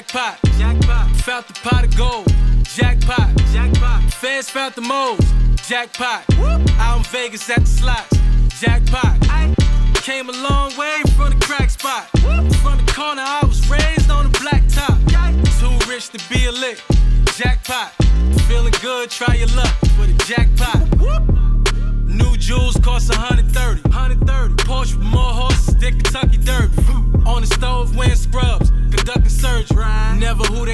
a. Jackpot, jackpot. Found the pot of gold. Jackpot, jackpot. Feds found the moles. Jackpot. Out in Vegas at the slots. Jackpot. Came a long way from the crack spot. From the corner, I was raised on the black top. Too rich to be a lick. Jackpot. Feeling good, try your luck for the jackpot. New jewels cost 130. 130. Porsche with more horses, than Kentucky Derby.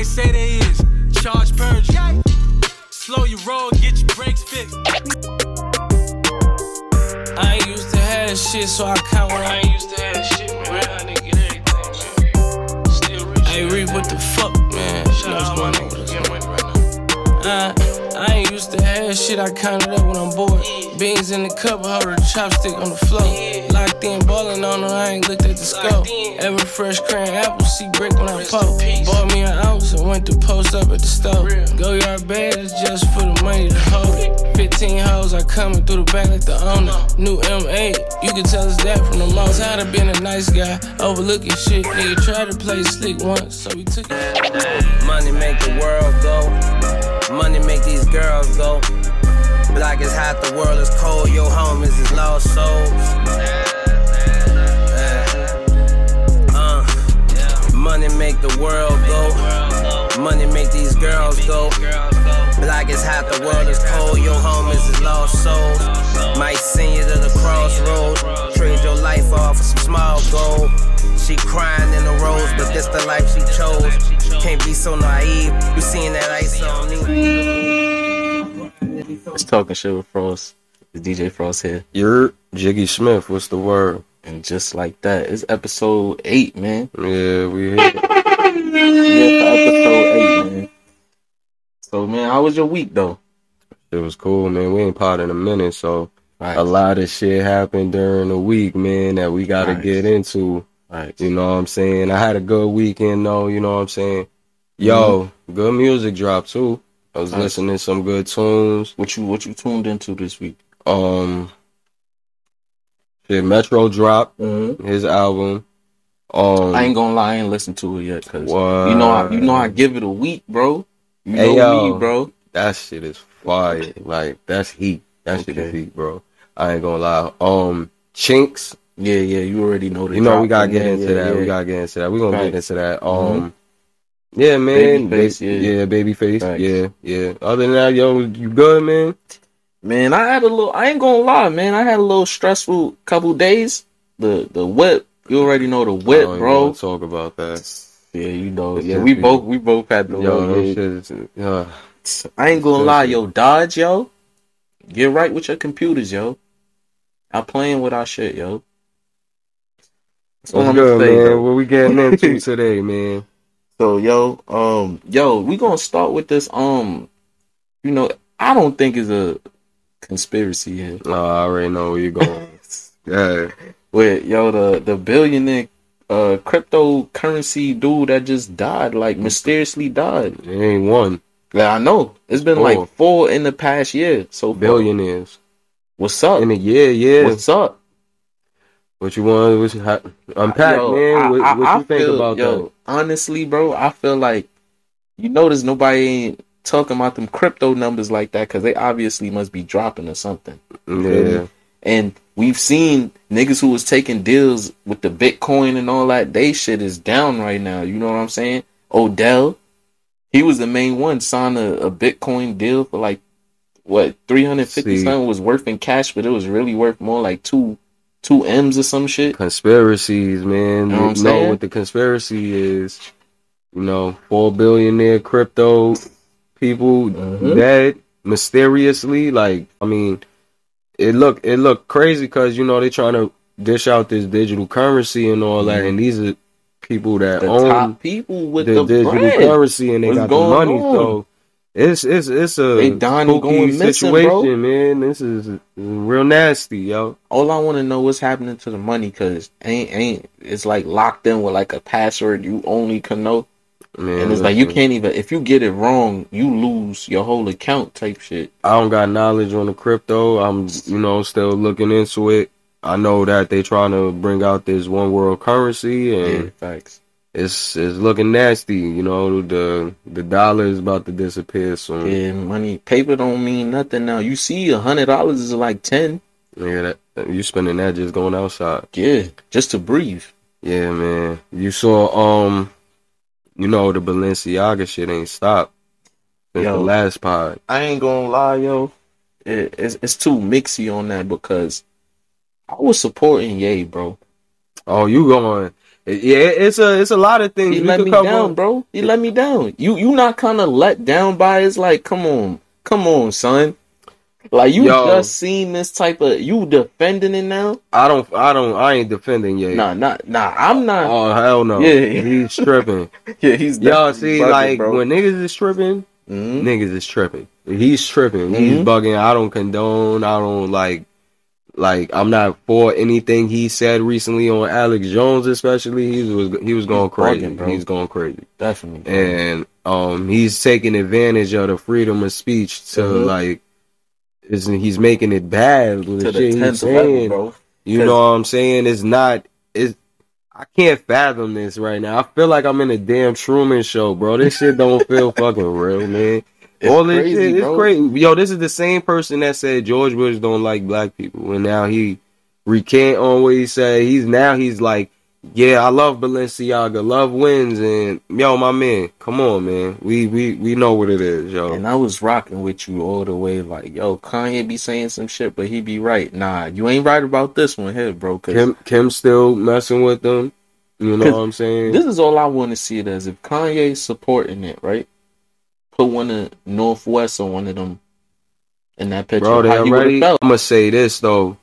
Say they is. Charge perjury. Slow your roll, get your brakes fixed. I ain't used to have shit, so I count when I ain't used to have shit, man. Real nigga, get everything, man. Still rich. Hey, Reed, what the fuck, man? You know what's going on with us, man. Uh, I ain't used to have shit, I count it up when I'm bored. Beans in the cup, hold a chopstick on the floor. Locked in, ballin' on her, I ain't looked at the scope. Ever fresh crayon apple, see brick when I poke. Bought me an ounce and went to post up at the stove. Go yard bad, it's just for the money to hold it. 15 hoes, I coming through the back like the owner. New M8, you can tell us that from the most. Tired of being a nice guy, overlooking shit. Nigga tried to play slick once, so we took it. Money make the world go. Money make these girls go. Black is hot, the world is cold. Your homies is lost souls. Money make the world go. Money make these girls go. Black is hot, the world is cold. Your homies is lost souls. Might send you to the crossroads. Trade your life off for some small gold. She crying in the rose, but this the life she chose. Can't be so naive. You seen that ice on me. It's talking shit with Frost. It's DJ Frost here. You're Jiggy Smith. What's the word? And just like that, it's episode eight, man. Yeah, we here. Yeah, episode eight, man. So, man, how was your week though? It was cool, man. We ain't pot in a minute, so Right. a lot of shit happened during the week, man, that we got to Nice. get into. Right. You know what I'm saying? I had a good weekend, though. You know what I'm saying? Yo, good music drop too. I was Nice. listening to some good tunes. What you what you tuned into this week? Um, Metro dropped Mm-hmm. his album. Um, I ain't gonna lie, I ain't listened to it yet because you know I you know I give it a week, bro. You Hey, know yo. me, bro. that shit is fire. Like that's heat. That shit is heat, bro. I ain't gonna lie. Um, Chinx. Yeah, yeah, you already know the You know we gotta get into yeah, that. yeah. We gotta get into that. We gonna Right. get into that. Um, yeah, man. Babyface, Ba- yeah. yeah, babyface. Facts. Yeah, yeah. Other than that, yo, you good, man? Man, I had a little. I ain't gonna lie, man. I had a little stressful couple days. The the whip, you already know the whip, don't bro. Talk about that. Yeah, you know. This Yeah, we be- both we both had the Yo, yeah. shit is, uh, I ain't gonna lie, yo, Dodge, yo. Get right with your computers, yo. Not playing with our shit, yo. That's all what's I'm good, gonna say, man? What we getting into today, man? So, yo, um, yo, we gonna start with this. Um, you know, I don't think it's a conspiracy here. Oh, I already know where you're going. yeah, With yo, the the billionaire uh cryptocurrency dude that just died, like mysteriously died. it ain't one Yeah, I know. It's been Four. like four in the past year. So far. billionaires What's up? in a year. Yeah, What's up? what you want? What you, ha- unpack, Yo, man? I- what I- what I you think feel- about yo, that? Honestly, bro, I feel like you notice nobody ain't talking about them crypto numbers like that because they obviously must be dropping or something. Yeah, And we've seen niggas who was taking deals with the Bitcoin and all that. They shit is down right now. You know what I'm saying? Odell, he was the main one signed a, a Bitcoin deal for like what 350 See. something was worth in cash, but it was really worth more like two two M's or some shit. conspiracies, man. You know what You know what the conspiracy is? You know, four billionaire crypto people Mhm. dead mysteriously. Like, I mean, it look it look crazy because you know they're trying to dish out this digital currency and all that, Mhm. and these are people that The own top people with the, the, digital bread. currency and they What's got the money. on? So it's it's it's a They spooky going situation, bro. man. This is real nasty, yo. All I want to know what's happening to the money because ain't ain't it's like locked in with like a password you only can know, Man, and it's like you can't even if you get it wrong you lose your whole account type shit. I don't got knowledge on the crypto. I'm, you know, still looking into it. I know that they trying to bring out this one world currency, Yeah, and facts. it's it's looking nasty. You know, the the dollar is about to disappear soon. Yeah, money, paper don't mean nothing now. You see, a hundred dollars is like ten. Yeah, that, you spending that just going outside. Yeah, just to breathe. Yeah, man. You saw um, you know the Balenciaga shit ain't stopped since Yo. the last pod. I ain't gonna lie, yo. It, it's it's too mixy on that because I was supporting Ye, bro. Oh, you going? Yeah, it's a it's a lot of things He we let me down, bro. He let me down. You you not kind of let down by it's like, come on, come on, son. Like you Yo. just seen this type of you defending it now? I don't I don't I ain't defending Ye. Nah, not nah. I'm not. Oh hell no. Yeah. he's tripping. yeah, he's Y'all see, bugging, like bro. when niggas is tripping, Mhm. niggas is tripping. He's tripping. He's Mhm. bugging. I don't condone. I don't like. Like I'm not for anything he said recently on Alex Jones, especially. He was he was going He's crazy. bugging, bro. He's going crazy, definitely. bro. and um, he's taking advantage of the freedom of speech to Mhm. like. Is he's making it bad with to the shit he's level, saying. bro. You know what I'm saying? It's not. It's. I can't fathom this right now. I feel like I'm in a damn Truman show, bro. This shit don't feel fucking real, man. It's All this crazy, shit, it's crazy. Yo, this is the same person that said George Bush don't like black people, and now he recant on what he said. He's now he's like, yeah, I love Balenciaga, love wins, and yo, my man, come on, man. We we we know what it is, yo. And I was rocking with you all the way, like, yo, Kanye be saying some shit, but he be right. Nah, you ain't right about this one here, bro. Kim Kim still messing with them. You know what I'm saying? this is all I want to see it as. If Kanye's supporting it, right? Put one of North West or one of them in that picture. Bro, they how he would've already. I'm gonna say this though,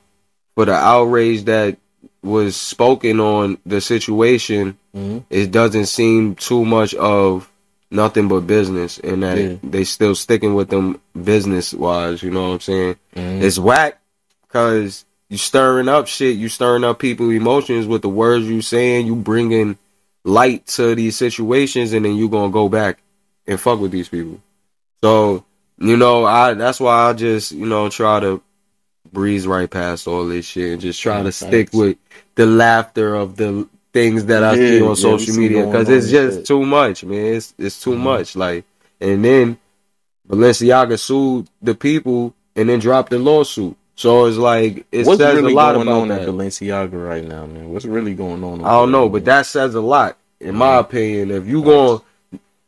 for the outrage that was spoken on the situation, Mhm. it doesn't seem too much of nothing but business, and that Yeah. they still sticking with them business wise. You know what I'm saying? Mhm. It's whack because you stirring up shit. You stirring up people emotions with the words you saying. You bringing light to these situations, and then you gonna go back and fuck with these people. So you know, I that's why I just you know try to breeze right past all this shit and just try Yeah, to stick with the laughter of the things that I see on we social media because it's just shit. too much, man. It's it's too Mhm. much. Like, and then Balenciaga sued the people and then dropped the lawsuit. So it's like it What's says really a lot going about on that. at Balenciaga right now, man? What's really going on? I don't know, there, but man? that says a lot, in my opinion. If you going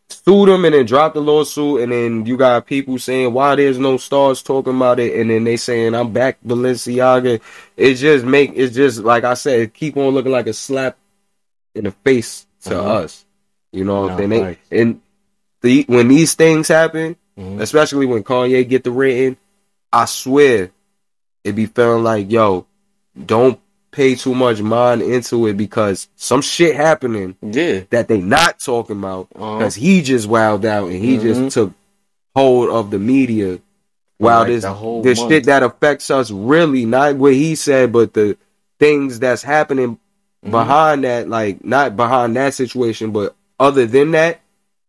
to sue them and then drop the lawsuit, and then you got people saying why there's no stars talking about it, and then they saying I'm back Balenciaga, it just make it's just like I said, keep on looking like a slap in the face to Uh-huh. us. You know, Nah, and they and the when these things happen, Mhm. especially when Kanye get the written, I swear it be feeling like, yo, don't pay too much mind into it because some shit happening yeah, that they not talking about because he just wowed out and he Mhm. just took hold of the media. Wow, like this this month. shit that affects us really not what he said, but the things that's happening Mhm. behind that, like not behind that situation, but other than that,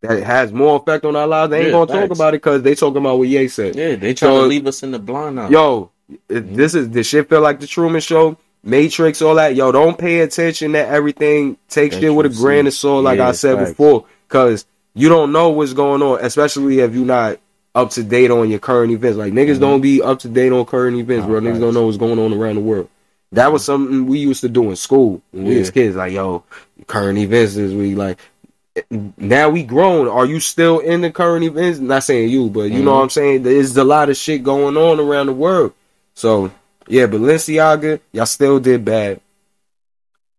that has more effect on our lives. They ain't Yeah, gonna talk about it because they talking about what Ye said. yeah, they trying So- to leave us in the blind now. Yo, it- this is this shit feel like the Truman Show, Matrix, all that. Yo, don't pay attention to everything. Take shit with a grain of salt, like Yeah, I said facts. before, because you don't know what's going on, especially if you're not up to date on your current events. Like niggas Mhm. don't be up to date on current events, Nah, bro. Niggas facts. don't know what's going on around the world. That was something we used to do in school when we was kids. Like, yo, current events this week. Like, now we grown. Are you still in the current events? Not saying you, but you know Mhm. what I'm saying. There's a lot of shit going on around the world. So yeah, Balenciaga, y'all still did bad.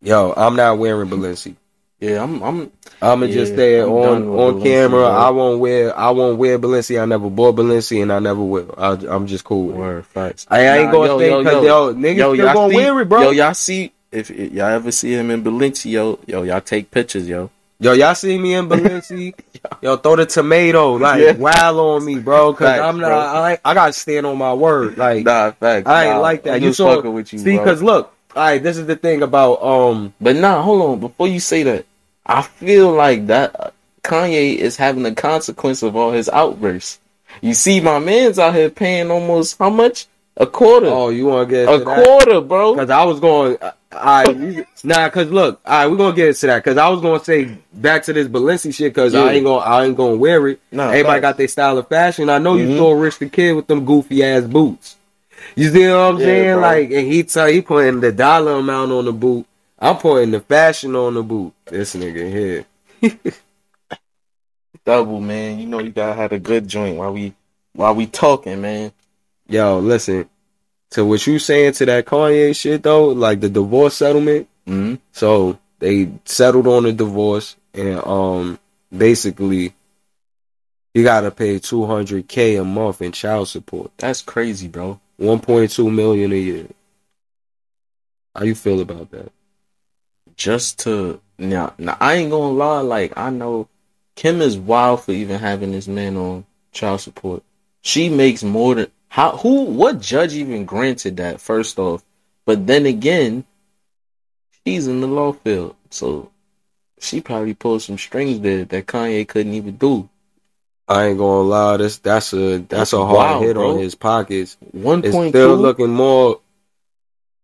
Yo, I'm not wearing Balenci. Yeah, I'm. I'm. I'ma just Yeah, say it I'm on on Balenci, camera. bro. I won't wear. I won't wear Balenci. I never bought Balenci, and I never will. I, I'm just cool with it. Word facts. I, I ain't Nah, gonna yo, yo, because yo. yo, niggas Yo, still y'all gonna see, wear it, bro. Yo, y'all see if, if y'all ever see him in Balenci, yo, yo, y'all take pictures, yo. Yo, y'all see me in Balenci? Yo, throw the tomato, like Yeah. wow on me, bro. Cause Facts, I'm not. bro. I, I gotta stand on my word. Like Nah, facts. I ain't nah, like that. I'm You saw fucking with you, see, bro. cause look, all right. This is the thing about um. But nah, hold on. Before you say that, I feel like that uh, Kanye is having a consequence of all his outbursts. You see, my man's out here paying almost how much? A quarter. Oh, you want to get a into that? quarter, bro. Cause I was going. I we- nah, cause look, all right, we're gonna get into that. Cause I was gonna say back to this Balenci shit, cause Yeah. I ain't gonna, I ain't gonna wear it. Nah, Everybody facts. got their style of fashion. I know you Mhm. saw Rich the Kid with them goofy ass boots. You see what I'm Yeah, saying? bro. Like, and he tell he putting the dollar amount on the boot. I'm putting the fashion on the boot. This nigga here. Double man, you know you gotta have a good joint while we while we talking, man. Yo, listen. To what you saying to that Kanye shit though, like the divorce settlement. hmm So they settled on a divorce, and um, basically, he got to pay two hundred k a month in child support, That's crazy, bro. one point two million a year. How you feel about that? Just to now, now I ain't gonna lie. Like I know Kim is wild for even having this man on child support. She makes more than how who what judge even granted that first off. But then again, she's in the law field, so she probably pulled some strings there that Kanye couldn't even do. I ain't gonna lie, this that's a that's a hard hit bro. on his pockets. One point still looking more.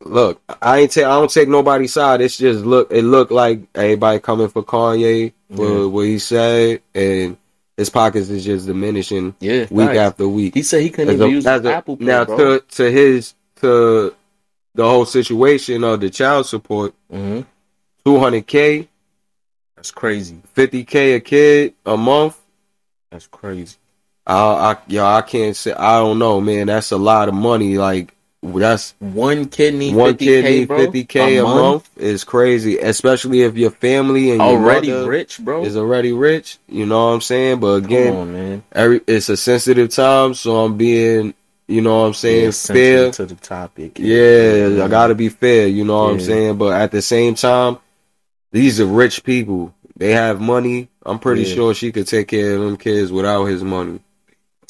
Look, I ain't take I don't take nobody's side. It's just look. It looked like everybody coming for Kanye for Yeah. what he said, and his pockets is just diminishing yeah, week facts. after week. He said he couldn't As even a- use a- Apple Pay, now bro. to to his to the whole situation of the child support, hmm two hundred k, That's crazy. fifty k a kid a month. That's crazy. I, I yo, I can't say. I don't know, man. That's a lot of money. Like that's One kidney, one 50K, kid need bro, fifty k a, month is crazy, especially if your family and Already rich, bro. is already rich. You know what I'm saying? But again, on, man. every it's a sensitive time, so I'm being, you know what I'm saying, Yeah, fair. to the topic. Yeah, I gotta be fair, you know what I'm saying? But at the same time, these are rich people. They have money. I'm pretty Yeah. sure she could take care of them kids without his money.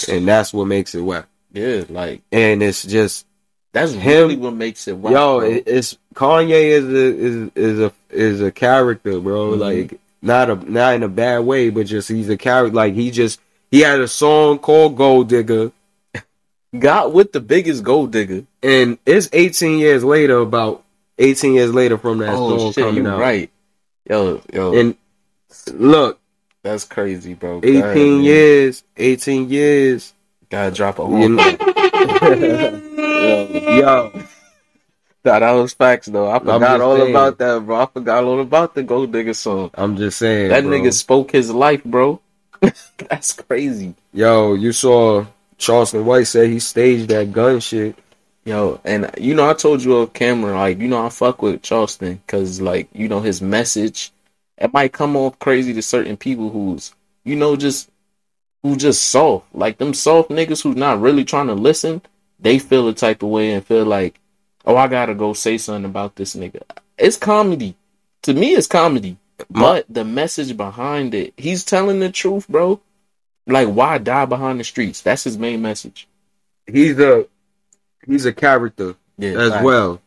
And that's what makes it whack. Yeah, like And it's just that's Him- really what makes it. Wild, yo, bro. it's Kanye is a is is a is a character, bro. Mhm. Like not a not in a bad way, but just he's a character. Like he just he had a song called Gold Digger, got with the biggest gold digger. and it's 18 years later. About 18 years later from that oh song shit, coming out. right? Yo, yo, And look, that's crazy, bro. Go ahead, 18 man. years, 18 years. Gotta drop a You know, yo, yo, nah, that was facts though. I forgot all saying. about that, bro. I forgot all about the gold digger song. I'm just saying. That bro. nigga spoke his life, bro. that's crazy. Yo, you saw Charleston White said he staged that gun shit. Yo, and you know, I told you off camera, like, you know, I fuck with Charleston because, like, you know, his message, it might come off crazy to certain people who's, you know, just, who just soft. Like, them soft niggas who's not really trying to listen, they feel a type of way and feel like, oh, I gotta go say something about this nigga. It's comedy. To me, it's comedy. But the message behind it, he's telling the truth, bro. Like, why die behind the streets? That's his main message. He's a he's a character Yeah, as facts, well.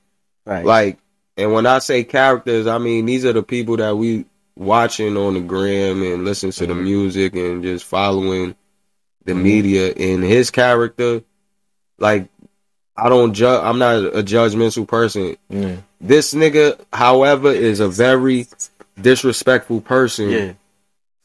facts. Like, and when I say characters, I mean these are the people that we watching on the gram and listening to the Mhm. music and just following the Mhm. media. And his character, like, I don't judge. I'm not a judgmental person. yeah. This nigga, however, is a very disrespectful person. Yeah.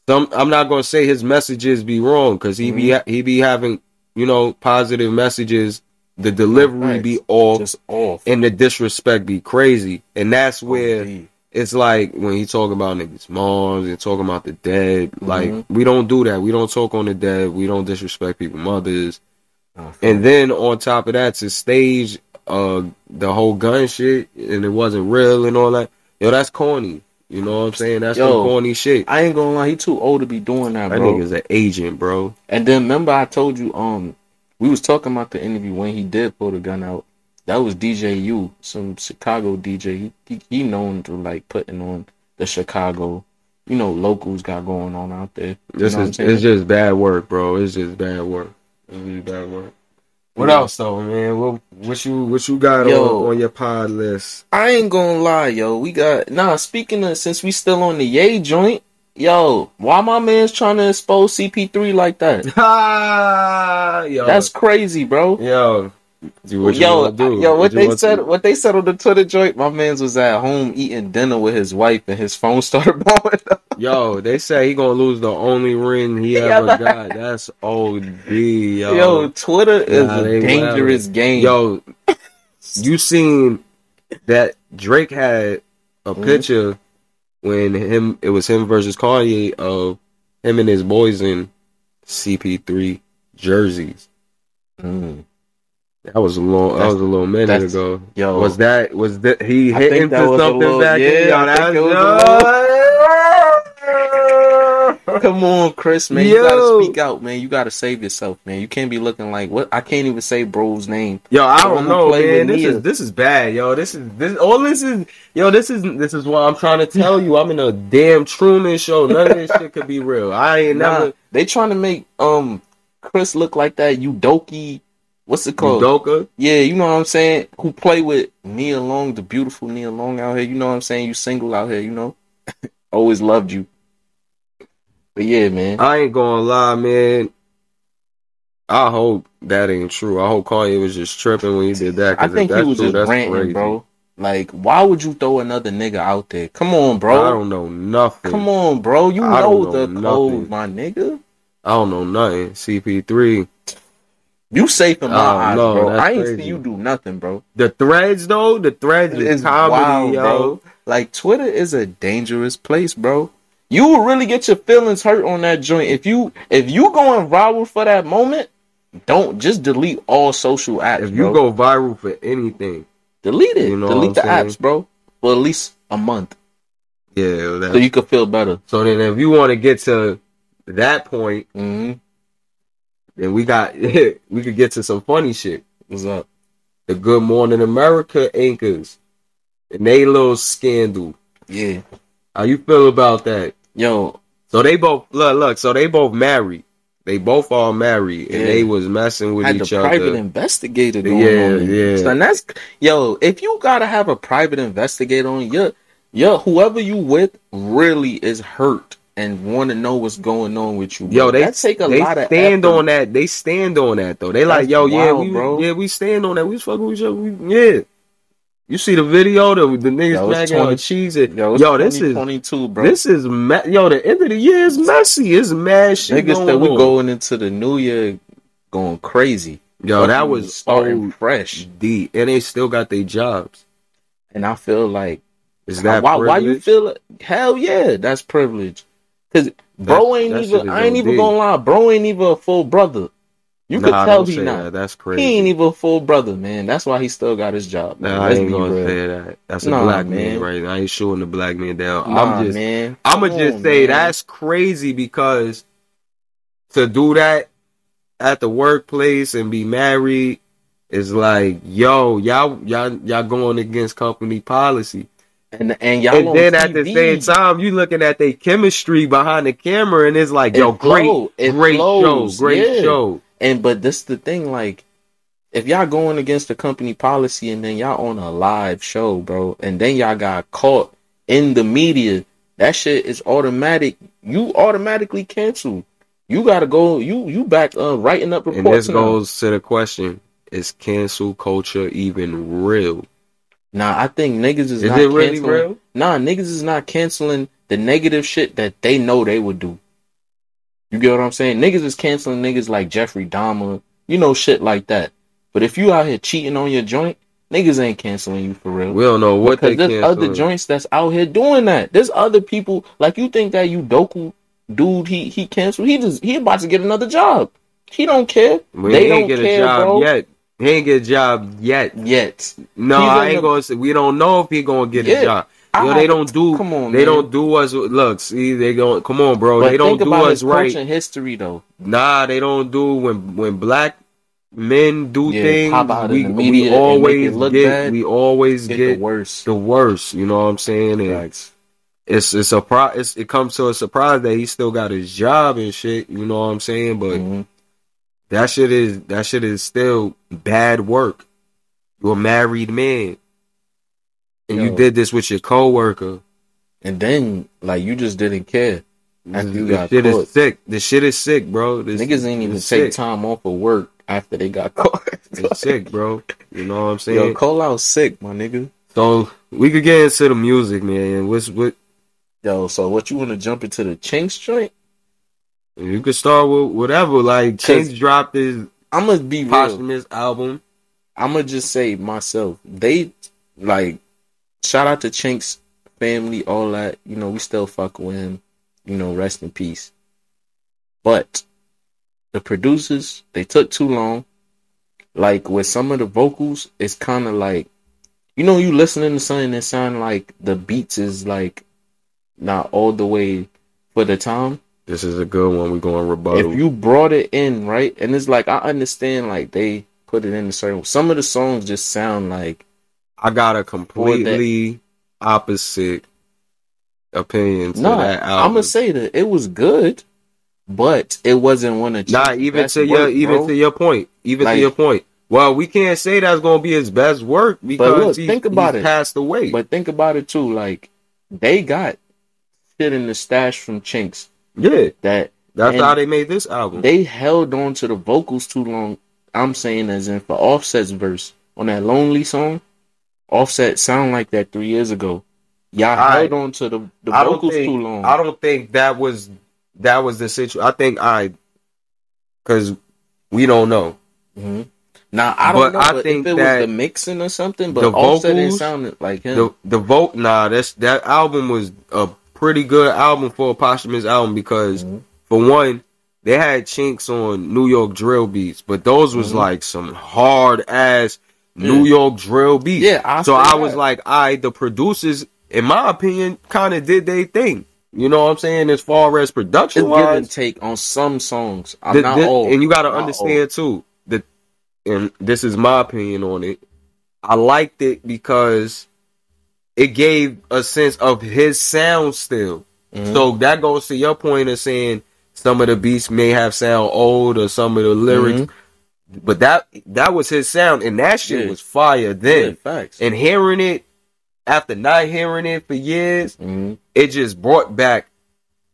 Some I'm not gonna say his messages be wrong because he be Mm-hmm. he be having you know positive messages. The delivery be off just off. and the disrespect be crazy, and that's where Indeed. it's like when he talk about niggas' moms and talking about the dead. Like Mhm. we don't do that. We don't talk on the dead. We don't disrespect people mothers. And then on top of that, to stage uh the whole gun shit and it wasn't real and all that. Yo, that's corny. You know what I'm saying? That's Yo, some corny shit. I ain't gonna lie, he too old to be doing that, That bro. nigga's an agent, bro. And then remember, I told you, um, we was talking about the interview when he did pull the gun out. That was DJ U, some Chicago DJ. He, he he known to like putting on the Chicago, you know, locals got going on out there. You This know what I'm is it's just bad work, bro. It's just bad work. Just bad work. What Yeah. else though, man? What what you what you got Yo. on, on your pod list? I ain't gonna lie, yo. We got nah. Speaking of, since we still on the Yay joint, yo, why my man's trying to expose CP3 like that? Yo, That's crazy, bro. yo. What yo, do? yo, what you they said, to- what they said on the Twitter joint. My man's was at home eating dinner with his wife, and his phone started blowing up. Yo, they say he gonna lose the only ring he ever got. That's OD, yo. Yo, Twitter is Nah, a dangerous game. Yo, you seen that Drake had a Mhm. picture when him it was him versus Kanye of him and his boys in CP3 jerseys. Mm. That was a long. That was a little minute ago. yo. was that was that he hit into something little- back? yeah, in? Yo, that was, yo. Come on, Chris, man. You gotta speak out, man. You gotta save yourself, man. You can't be looking like what? I can't even say bro's name. Yo, I don't know, man. This Nia. is this is bad, yo. This is this all this is yo. This is this is what I'm trying to tell you. I'm in a damn Truman show. None of this shit could be real. I ain't Nah, never they trying to make um Chris look like that Udoki. What's it called? Udoka. Yeah, you know what I'm saying. Who play with Nia Long, the beautiful Nia Long out here? You know what I'm saying. You single out here, you know. Always loved you. But yeah, man. I ain't gonna lie, man. I hope that ain't true. I hope Kanye was just tripping when he did that. I think he was true, just ranting, crazy. bro. Like, why would you throw another nigga out there? Come on, bro. I don't know nothing. Come on, bro. You I know, the know code, my nigga. I don't know nothing. CP3. You safe in my Oh, eyes, no, bro. I ain't crazy. see you do nothing, bro. The threads though, the threads is comedy, wild, yo. bro. Like Twitter is a dangerous place, bro. You will really get your feelings hurt on that joint if you if you going viral for that moment. Don't just delete all social apps. If you bro. go viral for anything, delete it, You know delete the saying? apps, bro, for at least a month, yeah. So you could feel better. So then, if you want to get to that point, hmm then we got we could get to some funny shit. What's up? The Good Morning America anchors and they little scandal. Yeah, How you feel about that? yo, So they both look look. So they both married. They both are married, and Yeah. they was messing with had each the private investigator Yeah, on. yeah. So that's yo. If you gotta have a private investigator on your your whoever you with really is hurt and want to know what's going on with you. Yo, they that take a they lot of stand effort. on that. They stand on that though. They like, That's yo, yeah, wild, we, bro. yeah, we stand on that. We fucking with each other. We, yeah. You see the video, the the niggas Yo, on 20 cheese. It. Yo, Yo, this is twenty two, bro. this is me- yo. The end of the year is messy. It's mad shit Niggas that we on. going into the new year going crazy. Yo, that was starting fresh, deep, and they still got their jobs. and I feel like Is that why? Why you feel it? Hell yeah, that's privilege. Cause bro ain't that even. I ain't even gonna lie. Bro ain't even a full brother. You Nah, could tell he not. that. That's He ain't even a full brother, man. That's why he still got his job. Man. Nah, I ain't gonna real. say that. That's a Nah, black man. man. right? I ain't shooting the black man down. Nah, I'm just man. I'ma just on, say man. that's crazy because to do that at the workplace and be married is like, yo, y'all y'all y'all going against company policy. And and y'all and then at the same time, you looking at their chemistry behind the camera and it's like, It yo, great, flow. It great flows. show, great Yeah. show. And but this the thing, like, if y'all going against the company policy and then y'all on a live show, bro, and then y'all got caught in the media, that shit is automatic. You automatically canceled. You gotta go. You you back uh, writing up reports. And this now. goes to the question: Is cancel culture even real? Nah, I think niggas is, Is not it really canceling. real? Nah, niggas is not canceling the negative shit that they know they would do. You get what I'm saying? Niggas is canceling niggas like Jeffrey Dahmer, you know, shit like that. But if you out here cheating on your joint, niggas ain't canceling you for real. We don't know what because they there's other joints that's out here doing that. There's other people like you think that Udoka dude he he canceled. He just he about to get another job. He don't care. We they ain't don't get care, a job bro. yet. He ain't get a job yet. Yet. No, He's I ain't the- gonna say. We don't know if he gonna get Yeah. a job. Yo, they don't do. Come on, they man. don't do us. Look, see, they don't. Come on, bro. But they don't think do about us right. history though. Nah, they don't do when when black men do Yeah, things. pop out in we, we media and make always get. bad. We always Get, get, the worst. the worst. You know what I'm saying? And it's it's a pro. It's, it comes to a surprise that he still got his job and shit. You know what I'm saying? But Mhm. That shit is that shit is still bad work. You're a married man, and you did this with your coworker. And then like you just didn't care. After you This got shit caught. is sick. This shit is sick, bro. This Niggas ain't even take sick. time off of work after they got caught. It's sick, bro. You know what I'm saying? Yo, Cole out sick, my nigga. So we could get into the music, man. What's what Yo, so what you want to jump into the Chinx joint? You could start with whatever. Like Chinx dropped his I'm gonna be real. posthumous album. I'm gonna just say myself. They like shout out to Chinx family, all that. You know, we still fuck with him. You know, rest in peace. But the producers, they took too long. Like with some of the vocals, it's kind of like, you know, you listening to something that sound like the beats is like not all the way for the time. This is a good one. We're going rebuttal. If you brought it in right, and it's like I understand, like they put it in a certain. Some of the songs just sound like I got a completely opposite opinion to no. that I'm gonna say that it was good, but it wasn't one of Not Chinx's even to your work, even bro. to your point. Even Like- to your point. Well, we can't say that's gonna be his best work because look, he, think about it. passed away. But think about it too. Like they got shit in the stash from Chinx yeah, that that's how they made this album. they held on to the vocals too long. I'm saying as in for Offset's verse on that Lonely song. Offset sound like that three years ago. Y'all I- held on to the, the I vocals think too long. I don't think that was that was the situation. I think I because we don't know. hmm Now I don't But know I but think if it that was the mixing or something, but the Offset didn't vocals- sound like him. The the vote nah that's that album was a pretty good album for a posthumous album because Mhm. for one they had Chinx on New York drill beats, but those was Mhm. like some hard ass New York drill beats. Yeah, I so I was like, I the producers, in my opinion, kind of did their thing. You know what I'm saying? As far as it's production give and take on some songs. I'm the- not the- all, and you got to understand too that, and this is my opinion on it. I liked it because it gave a sense of his sound still. Mhm. So that goes to your point of saying some of the beats may have sound old or some of the lyrics, Mhm. but that that was his sound, and that shit Yeah. was fire then. Yeah, facts. And hearing it after not hearing it for years, Mhm. it just brought back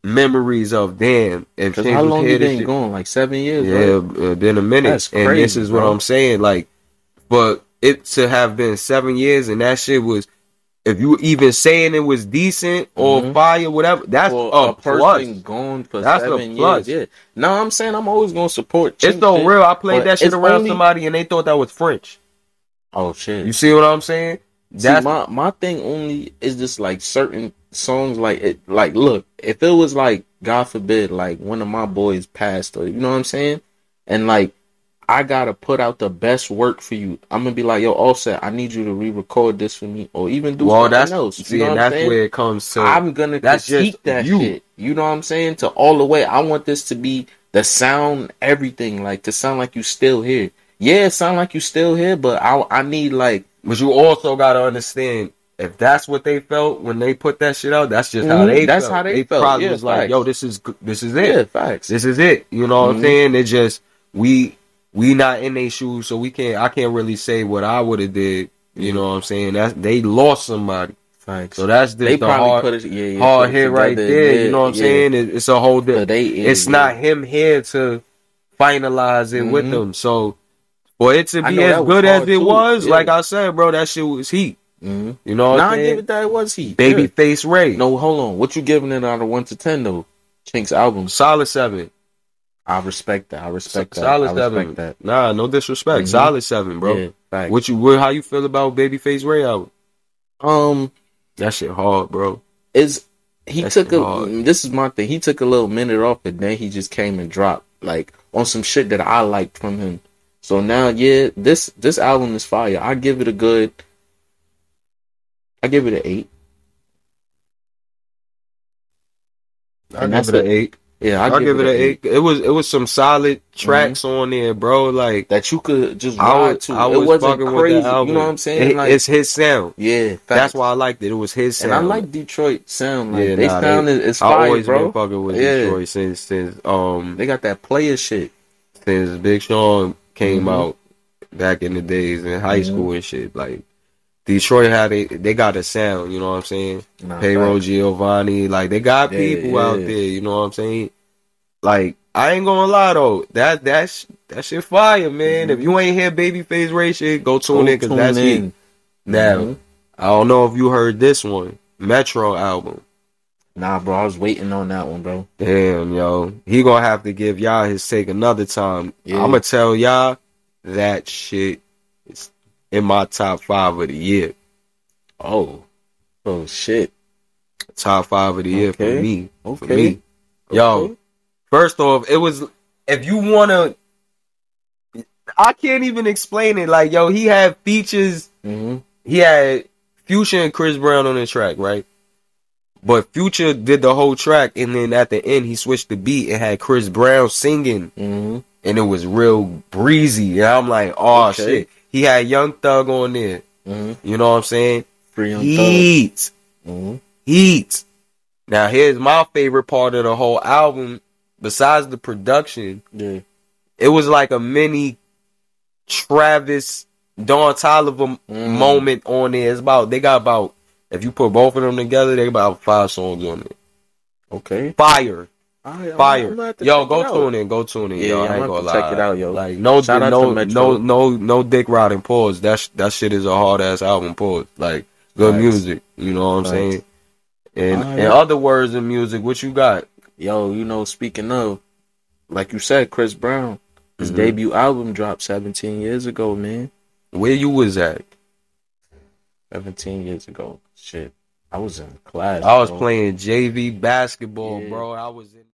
memories of damn. And how long you this been shit- going? Like seven years. yeah, right? uh, been a minute. That's and this crazy, is what. I'm saying. Like, but it to have been seven years and that shit was, if you even saying it was decent or Mhm. fire, whatever, that's For a, a person plus. gone for That's seven years. Yeah. No, I'm saying I'm always gonna support. It's shit, real. I played that shit around only- somebody and they thought that was French. Oh shit. You see what I'm saying? See, That's my my thing only is just like certain songs like it like look if it was like God forbid like one of my boys passed or you know what I'm saying and like I gotta put out the best work for you I'm gonna be like yo Offset I need you to re-record this for me or even do well, something that's else see, know and what I'm that's saying where it comes to. I'm gonna that's critique that you. shit you know what I'm saying to all the way I want this to be the sound everything like to sound like you still here yeah it sound like you still here but I I need like But you also gotta understand if that's what they felt when they put that shit out. That's just how Mhm. they. That's felt. how they felt. probably Yeah, was like, facts. "Yo, this is this is it. yeah facts This is it." You know what I'm Mhm. saying? It just we we not in their shoes, so we can't. I can't really say what I would have did. You know what I'm saying? That they lost somebody, facts so that's the probably hard, put it yeah, yeah hard hit right there. you know what I'm yeah. saying? It, it's a whole different. they It's not him here to finalize it with Mhm. them. So for it to be as good as it too, was, like I said, bro, that shit was heat. Mhm. You know what I'm I give it that it was he Baby Yeah. face Ray. No, hold on. What you giving it out of one to ten though? Chinx's album, Solid seven. I respect that. I respect that. Solid I seven. that. Nah, no disrespect. Mhm. Solid seven, bro. Yeah, facts. What you what, how you feel about Babyface Ray album? um That shit hard, bro. is he That's took a hard. this is my thing. He took a little minute off and then he just came and dropped like on some shit that I liked from him. So now yeah, this this album is fire. I give it a good I give it an eight. I And give it an eight. Yeah, I give it an eight. It was it was some solid tracks Mm-hmm. on there, bro. Like that you could just ride to. I it was wasn't fucking crazy. with the album. You know what I'm saying? It- like, it's his sound. yeah, That's why I liked it. It was his sound. And I like Detroit sound. Like Yeah, they nah, sound they- is is I fire, always bro. been fucking with Yeah. Detroit since since um They got that player shit. since Big Sean came Mhm. out back in the days in high Mhm. school and shit. Like Detroit had a they got a sound, you know what I'm saying? Nah, Payroll. Giovanni, like they got Yeah, people out there, you know what I'm saying? Like I ain't gonna lie though, that that's that shit fire, man. If you ain't hear Babyface Ray shit, go tune in because that's in. heat. Now, Mhm. I don't know if you heard this one, Metro album. Nah, bro, I was waiting on that one, bro. Damn, yo, he gonna have to give y'all his take another time. Yeah. I'm gonna tell y'all that shit in my top five of the year. Oh, oh shit. Top five of the year for Okay. me. For Okay. me. Yo, First off, it was if you wanna I can't even explain it. Like, yo, he had features, Mm-hmm. he had Future and Chris Brown on the track, right? But Future did the whole track and then at the end he switched the beat and had Chris Brown singing Mm-hmm. and it was real breezy. And I'm like, oh Okay. shit. He had Young Thug on there. Mm-hmm. You know what I'm saying? Free. Heat. Mm-hmm. Heat. Now here's my favorite part of the whole album, besides the production. Yeah. it was like a mini Travis Don Toliver Mm. moment on there. It's about they got about if you put both of them together, they got about five songs on it. Okay. Fire, Alright, I'm- fire. I'm gonna Yo, go it out. tune in, go tune in. Yeah, yo, I'm I ain't gonna gonna lie. check it out, yo. Like no, Shout out no, no, no, no dick riding pause. That sh- that shit is a hard ass album. Pause. Like good Facts. music. You know what I'm Facts. saying? And Alright. in other words in music, what you got? Yo, you know, speaking of, like you said, Chris Brown, his Mhm. debut album dropped 17 years ago, man. Where you was at? 17 years ago. Shit. I was in class. I was bro. playing JV basketball, Yeah. bro. I was in.